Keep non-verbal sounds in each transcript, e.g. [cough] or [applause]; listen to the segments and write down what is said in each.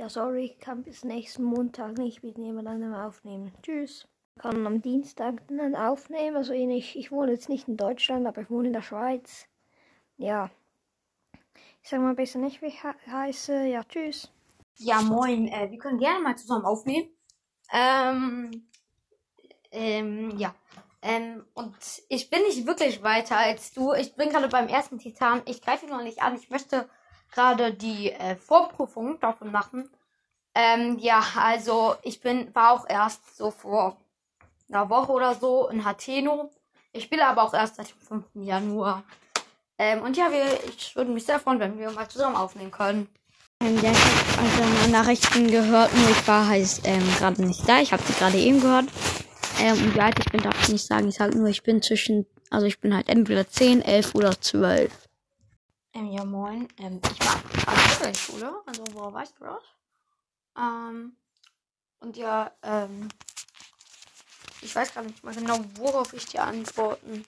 Ja, sorry, ich kann bis nächsten Montag nicht mit jemandem aufnehmen. Tschüss. Ich kann am Dienstag dann aufnehmen. Also ich, ich wohne jetzt nicht in Deutschland, aber ich wohne in der Schweiz. Ja. Ich sag mal besser nicht, wie ich heiße. Ja, tschüss. Ja, moin. Äh, wir können gerne mal zusammen aufnehmen. Ähm, ähm, ja. Ähm, und ich bin nicht wirklich weiter als du. Ich bin gerade beim ersten Titan. Ich greife ihn noch nicht an. Ich möchte gerade die äh, Vorprüfung davon machen. Ähm, ja, also ich bin, war auch erst so vor einer Woche oder so in Hateno. Ich spiele aber auch erst seit dem 5. Januar. Ähm, und ja, wir, ich würde mich sehr freuen, wenn wir mal zusammen aufnehmen können. Ähm, ja, ich habe also Nachrichten gehört, nur ich war halt ähm, gerade nicht da. Ich habe sie gerade eben gehört. Ähm, und wie alt ich bin, darf ich nicht sagen. Ich sage nur, ich bin zwischen, also ich bin halt entweder 10, 11 oder 12. Ähm, ja, moin. Ähm, ich war an der Schule, also woher weißt du das? Ähm, und ja, ähm, ich weiß gar nicht mal genau, worauf ich dir antworten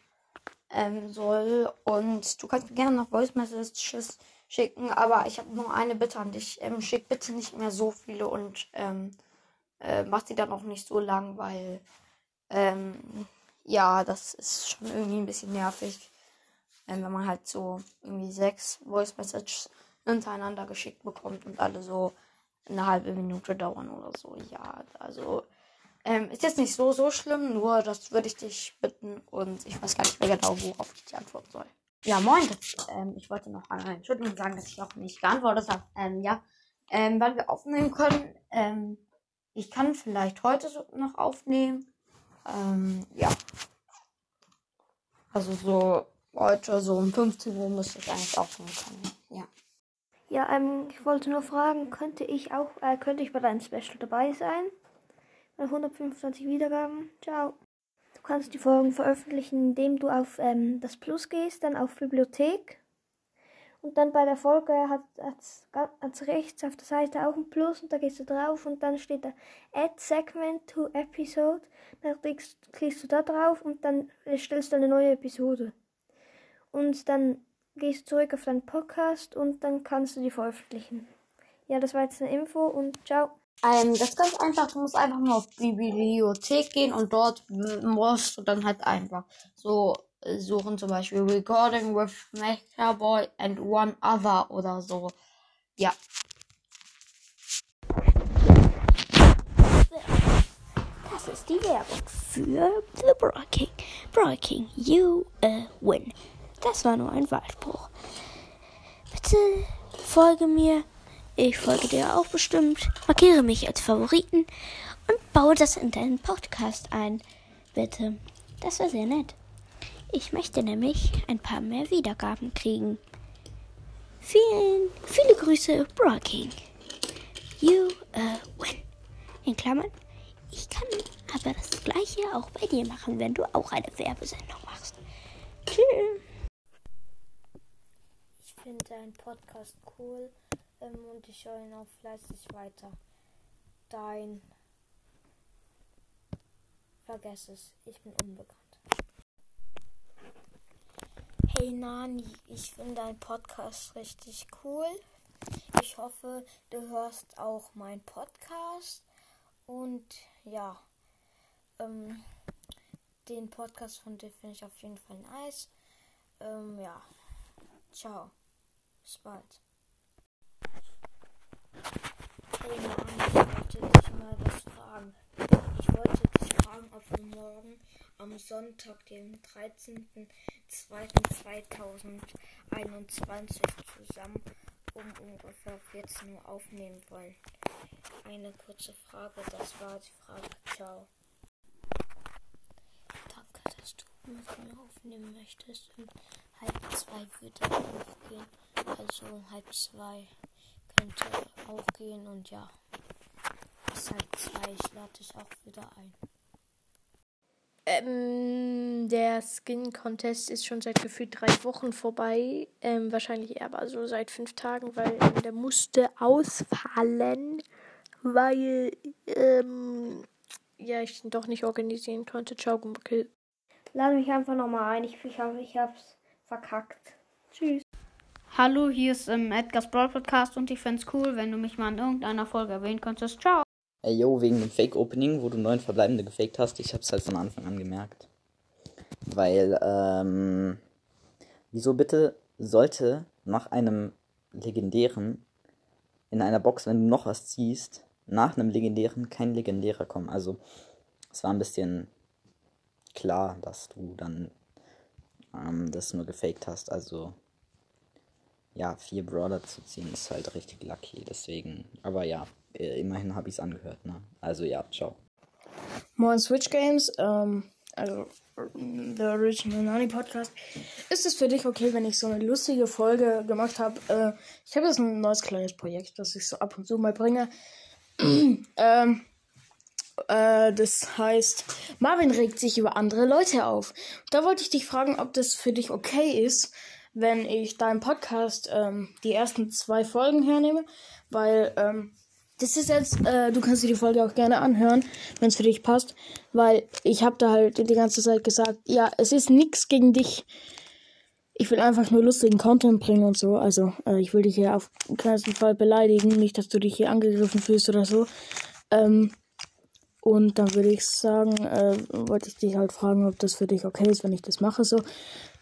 ähm, soll. Und du kannst mir gerne noch Voice Messages schicken, aber ich habe nur eine Bitte an dich. Ähm, schick bitte nicht mehr so viele und ähm, äh, mach sie dann auch nicht so lang, weil ähm, ja, das ist schon irgendwie ein bisschen nervig, ähm, wenn man halt so irgendwie sechs Voice Messages hintereinander geschickt bekommt und alle so eine halbe Minute dauern oder so. Ja, also ähm, ist jetzt nicht so, so schlimm, nur das würde ich dich bitten und ich weiß gar nicht mehr genau, worauf ich die antworten soll. Ja, moin. Das, ähm, ich wollte noch einmal Entschuldigung sagen, dass ich auch nicht geantwortet habe. Ähm, ja, ähm, weil wir aufnehmen können. Ähm, ich kann vielleicht heute noch aufnehmen. Ähm, ja. Also so heute so um 15 Uhr müsste ich eigentlich aufnehmen können. Ja. Ja, ähm, ich wollte nur fragen, könnte ich auch, äh, könnte ich bei deinem Special dabei sein? Bei 125 Wiedergaben. Ciao. Du kannst die Folgen veröffentlichen, indem du auf ähm, das Plus gehst, dann auf Bibliothek. Und dann bei der Folge hat es rechts auf der Seite auch ein Plus und da gehst du drauf und dann steht da Add Segment to Episode. Dann klickst, klickst du da drauf und dann stellst du eine neue Episode. Und dann gehst du zurück auf deinen Podcast und dann kannst du die veröffentlichen. Ja, das war jetzt eine Info und ciao. Ähm, das ist ganz einfach. Du musst einfach nur auf die Bibliothek gehen und dort musst du dann halt einfach so suchen, zum Beispiel Recording with Boy and One Other oder so. Ja. Das ist die Werbung für The Broking. Broking, you a win. Das war nur ein Wahlspruch. Bitte folge mir. Ich folge dir auch bestimmt. Markiere mich als Favoriten und baue das in deinen Podcast ein. Bitte. Das wäre sehr nett. Ich möchte nämlich ein paar mehr Wiedergaben kriegen. Vielen, viele Grüße, Broking. You a win. In Klammern, ich kann aber das gleiche auch bei dir machen, wenn du auch eine Werbesendung machst. Tschüss finde deinen Podcast cool ähm, und ich höre ihn auch fleißig weiter. Dein. Vergess es, ich bin unbekannt. Hey Nani, ich finde deinen Podcast richtig cool. Ich hoffe, du hörst auch meinen Podcast. Und ja, ähm, den Podcast von dir finde ich auf jeden Fall nice. Ähm, ja, ciao. Bis bald. Hey Mann, ich wollte dich mal was fragen. Ich wollte dich fragen, ob wir morgen am Sonntag, dem 13.02.2021 zusammen um ungefähr 14 Uhr aufnehmen wollen. Eine kurze Frage, das war die Frage. Ciao. Danke, dass du mit mir aufnehmen möchtest. Und halb zwei würde aufgehen. Also halb zwei könnte auch gehen und ja. Bis halb zwei, ich lade dich auch wieder ein. Ähm, der Skin Contest ist schon seit gefühlt drei Wochen vorbei. Ähm, wahrscheinlich eher aber so seit fünf Tagen, weil ähm, der musste ausfallen, weil ähm, ja, ich ihn doch nicht organisieren konnte. Ciao, Gumbuckel. Lade mich einfach nochmal ein. Ich, ich, ich hab's verkackt. Tschüss. Hallo, hier ist ähm, Edgar's Brawl Podcast und ich fände cool, wenn du mich mal in irgendeiner Folge erwähnen könntest. Ciao. Ey, yo, wegen dem Fake-Opening, wo du neun Verbleibende gefaked hast, ich hab's halt von Anfang an gemerkt. Weil, ähm, wieso bitte sollte nach einem legendären in einer Box, wenn du noch was ziehst, nach einem legendären kein legendärer kommen? Also, es war ein bisschen klar, dass du dann ähm, das nur gefaked hast. Also, ja, vier Brawler zu ziehen ist halt richtig lucky. Deswegen, aber ja, äh, immerhin habe ich es angehört, ne? Also ja, ciao. Moin Switch Games, ähm, also The Original Nani Podcast. Ist es für dich okay, wenn ich so eine lustige Folge gemacht habe? Äh, ich habe jetzt ein neues kleines Projekt, das ich so ab und zu mal bringe. [clears throat] ähm, äh, das heißt, Marvin regt sich über andere Leute auf. Da wollte ich dich fragen, ob das für dich okay ist, wenn ich deinem Podcast ähm, die ersten zwei Folgen hernehme, weil ähm, das ist jetzt, äh, du kannst dir die Folge auch gerne anhören, wenn es für dich passt, weil ich habe da halt die ganze Zeit gesagt, ja, es ist nichts gegen dich. Ich will einfach nur lustigen Content bringen und so. Also, äh, ich will dich hier auf keinen Fall beleidigen, nicht, dass du dich hier angegriffen fühlst oder so. Ähm, und dann würde ich sagen, äh, wollte ich dich halt fragen, ob das für dich okay ist, wenn ich das mache so.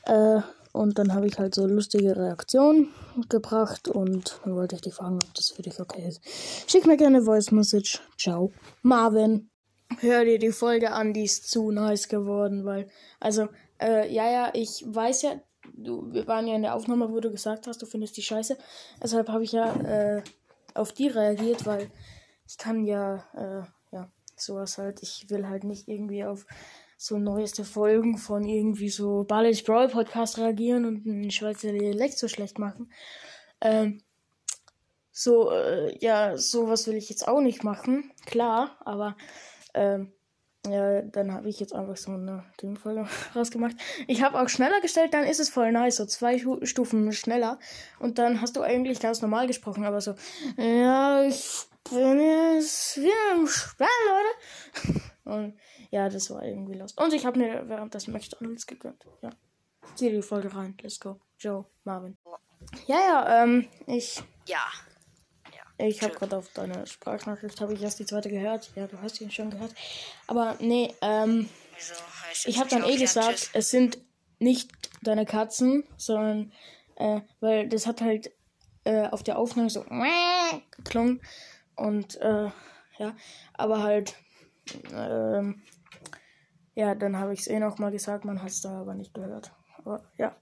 Äh, und dann habe ich halt so lustige Reaktionen gebracht und dann wollte ich dich fragen, ob das für dich okay ist. Schick mir gerne Voice Message. Ciao. Marvin. Hör dir die Folge an, die ist zu nice geworden, weil, also, äh, ja, ja, ich weiß ja, du, wir waren ja in der Aufnahme, wo du gesagt hast, du findest die scheiße. Deshalb habe ich ja äh, auf die reagiert, weil ich kann ja, äh, ja, sowas halt, ich will halt nicht irgendwie auf so neueste Folgen von irgendwie so Ballage Brawl Podcast reagieren und einen Schweizer Dialekt so schlecht machen. Ähm, so, äh, ja, sowas will ich jetzt auch nicht machen, klar, aber ähm, ja, dann habe ich jetzt einfach so eine Dingfolge [laughs] rausgemacht. Ich habe auch schneller gestellt, dann ist es voll nice, so zwei Stufen schneller. Und dann hast du eigentlich ganz normal gesprochen, aber so, ja, ich bin jetzt wieder im Spann, Leute. [laughs] Und ja, das war irgendwie lost. Und ich habe mir während des McDonalds gegönnt. Ja. Zieh die Folge rein. Let's go. Joe, Marvin. Ja, ja, ähm, ich. Ja. Ich habe gerade auf deine Sprachnachricht, habe ich erst die zweite gehört. Ja, du hast ihn schon gehört. Aber nee, ähm, ich habe dann eh gesagt, es sind nicht deine Katzen, sondern, äh, weil das hat halt äh, auf der Aufnahme so geklungen. Und, äh, ja, aber halt, ähm, ja, dann habe ich es eh noch mal gesagt, man hat es da aber nicht gehört. Aber ja.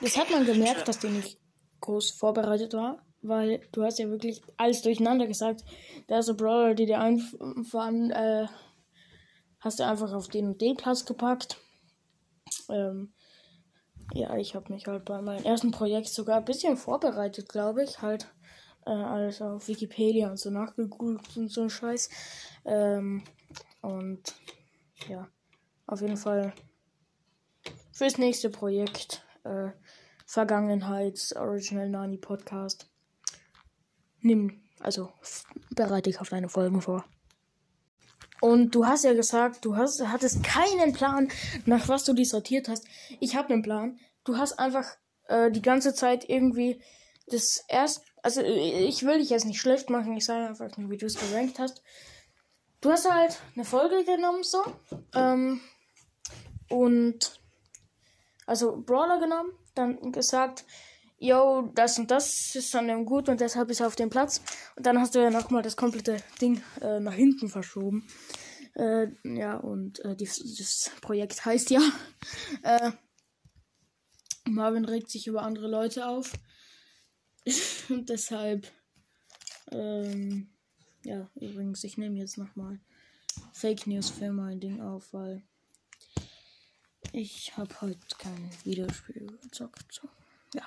Das hat man gemerkt, dass die nicht groß vorbereitet war, weil du hast ja wirklich alles durcheinander gesagt. Da ist ein Brawler, die dir einfahren, äh, hast du einfach auf den und den Platz gepackt. Ähm, ja, ich habe mich halt bei meinem ersten Projekt sogar ein bisschen vorbereitet, glaube ich. Halt äh, alles auf Wikipedia und so nachgegoogelt und so ein Scheiß. Ähm, und ja, auf jeden Fall fürs nächste Projekt äh, Vergangenheits Original Nani Podcast. Nimm, also bereite dich auf deine Folgen vor. Und du hast ja gesagt, du hast, hattest keinen Plan, nach was du die sortiert hast. Ich habe einen Plan. Du hast einfach äh, die ganze Zeit irgendwie das erst, also äh, ich will dich jetzt nicht schlecht machen, ich sage einfach nur, wie du es gerankt hast. Du hast halt eine Folge genommen so ähm, und also Brawler genommen, dann gesagt, yo, das und das ist an dem gut und deshalb ist er auf dem Platz. Und dann hast du ja nochmal das komplette Ding äh, nach hinten verschoben. Äh, ja, und äh, die, das Projekt heißt ja, [laughs] äh, Marvin regt sich über andere Leute auf. [laughs] und deshalb, ähm, ja, übrigens, ich nehme jetzt nochmal Fake News für mein Ding auf, weil ich habe heute kein Videospiel gezockt. Ja.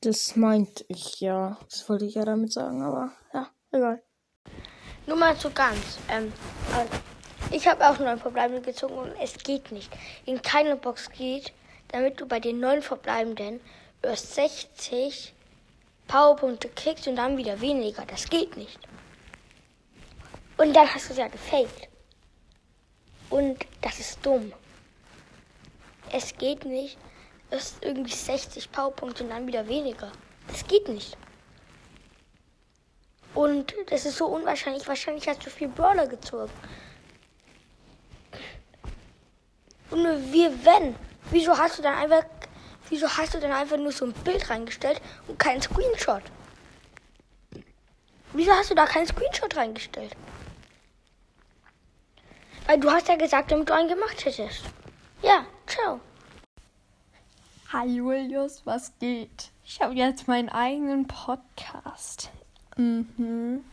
Das meinte ich ja. Das wollte ich ja damit sagen, aber ja, egal. Nur mal so ganz. Ähm, ich habe auch neun Verbleibende gezogen und es geht nicht. In keine Box geht, damit du bei den neun Verbleibenden erst 60 Powerpunkte kriegst und dann wieder weniger. Das geht nicht. Und dann hast du es ja gefaked. Und das ist dumm. Es geht nicht. ist irgendwie 60 Powerpunkte und dann wieder weniger. Das geht nicht. Und das ist so unwahrscheinlich. Wahrscheinlich hast du viel Brawler gezogen. Und wie wenn? Wieso hast du dann einfach, wieso hast du dann einfach nur so ein Bild reingestellt und keinen Screenshot? Wieso hast du da keinen Screenshot reingestellt? Weil du hast ja gesagt, damit du einen gemacht hättest. Ja, ciao. Hi Julius, was geht? Ich habe jetzt meinen eigenen Podcast. Mhm.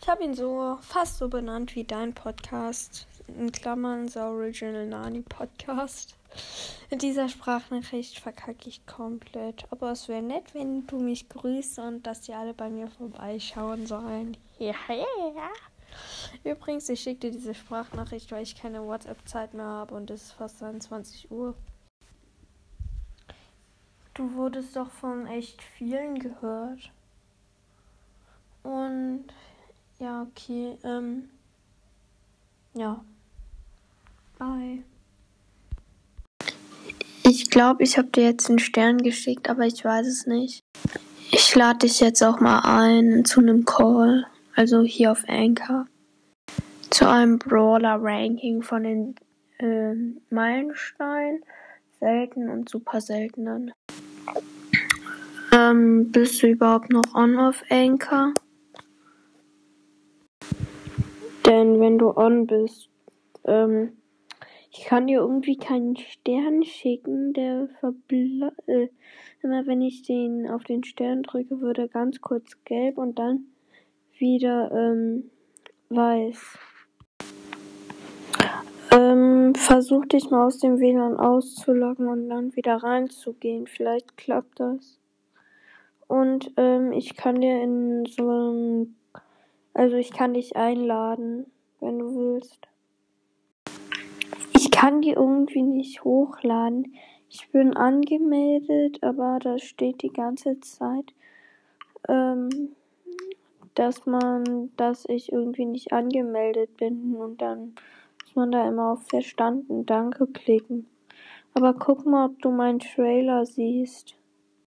Ich habe ihn so fast so benannt wie dein Podcast. In Klammern The Original Nani Podcast. In dieser Sprachnachricht verkacke ich komplett. Aber es wäre nett, wenn du mich grüßt und dass die alle bei mir vorbeischauen sollen. Ja, ja, ja. Übrigens, ich schicke dir diese Sprachnachricht, weil ich keine WhatsApp-Zeit mehr habe und es ist fast 21 Uhr. Du wurdest doch von echt vielen gehört. Und ja, okay. Ähm, ja. Bye. Ich glaube, ich habe dir jetzt einen Stern geschickt, aber ich weiß es nicht. Ich lade dich jetzt auch mal ein zu einem Call, also hier auf Anchor, zu einem Brawler-Ranking von den äh, Meilenstein, selten und super seltenen. Ähm, bist du überhaupt noch on auf Anchor? Denn wenn du on bist, ähm, ich kann dir irgendwie keinen Stern schicken, der verbla äh, immer wenn ich den auf den Stern drücke, würde ganz kurz gelb und dann wieder ähm, weiß. Ähm, versuch dich mal aus dem WLAN auszuloggen und dann wieder reinzugehen. Vielleicht klappt das. Und ähm, ich kann dir in so einem, also ich kann dich einladen, wenn du willst. Ich kann die irgendwie nicht hochladen. Ich bin angemeldet, aber da steht die ganze Zeit, ähm, dass man, dass ich irgendwie nicht angemeldet bin und dann muss man da immer auf Verstanden Danke klicken. Aber guck mal, ob du meinen Trailer siehst.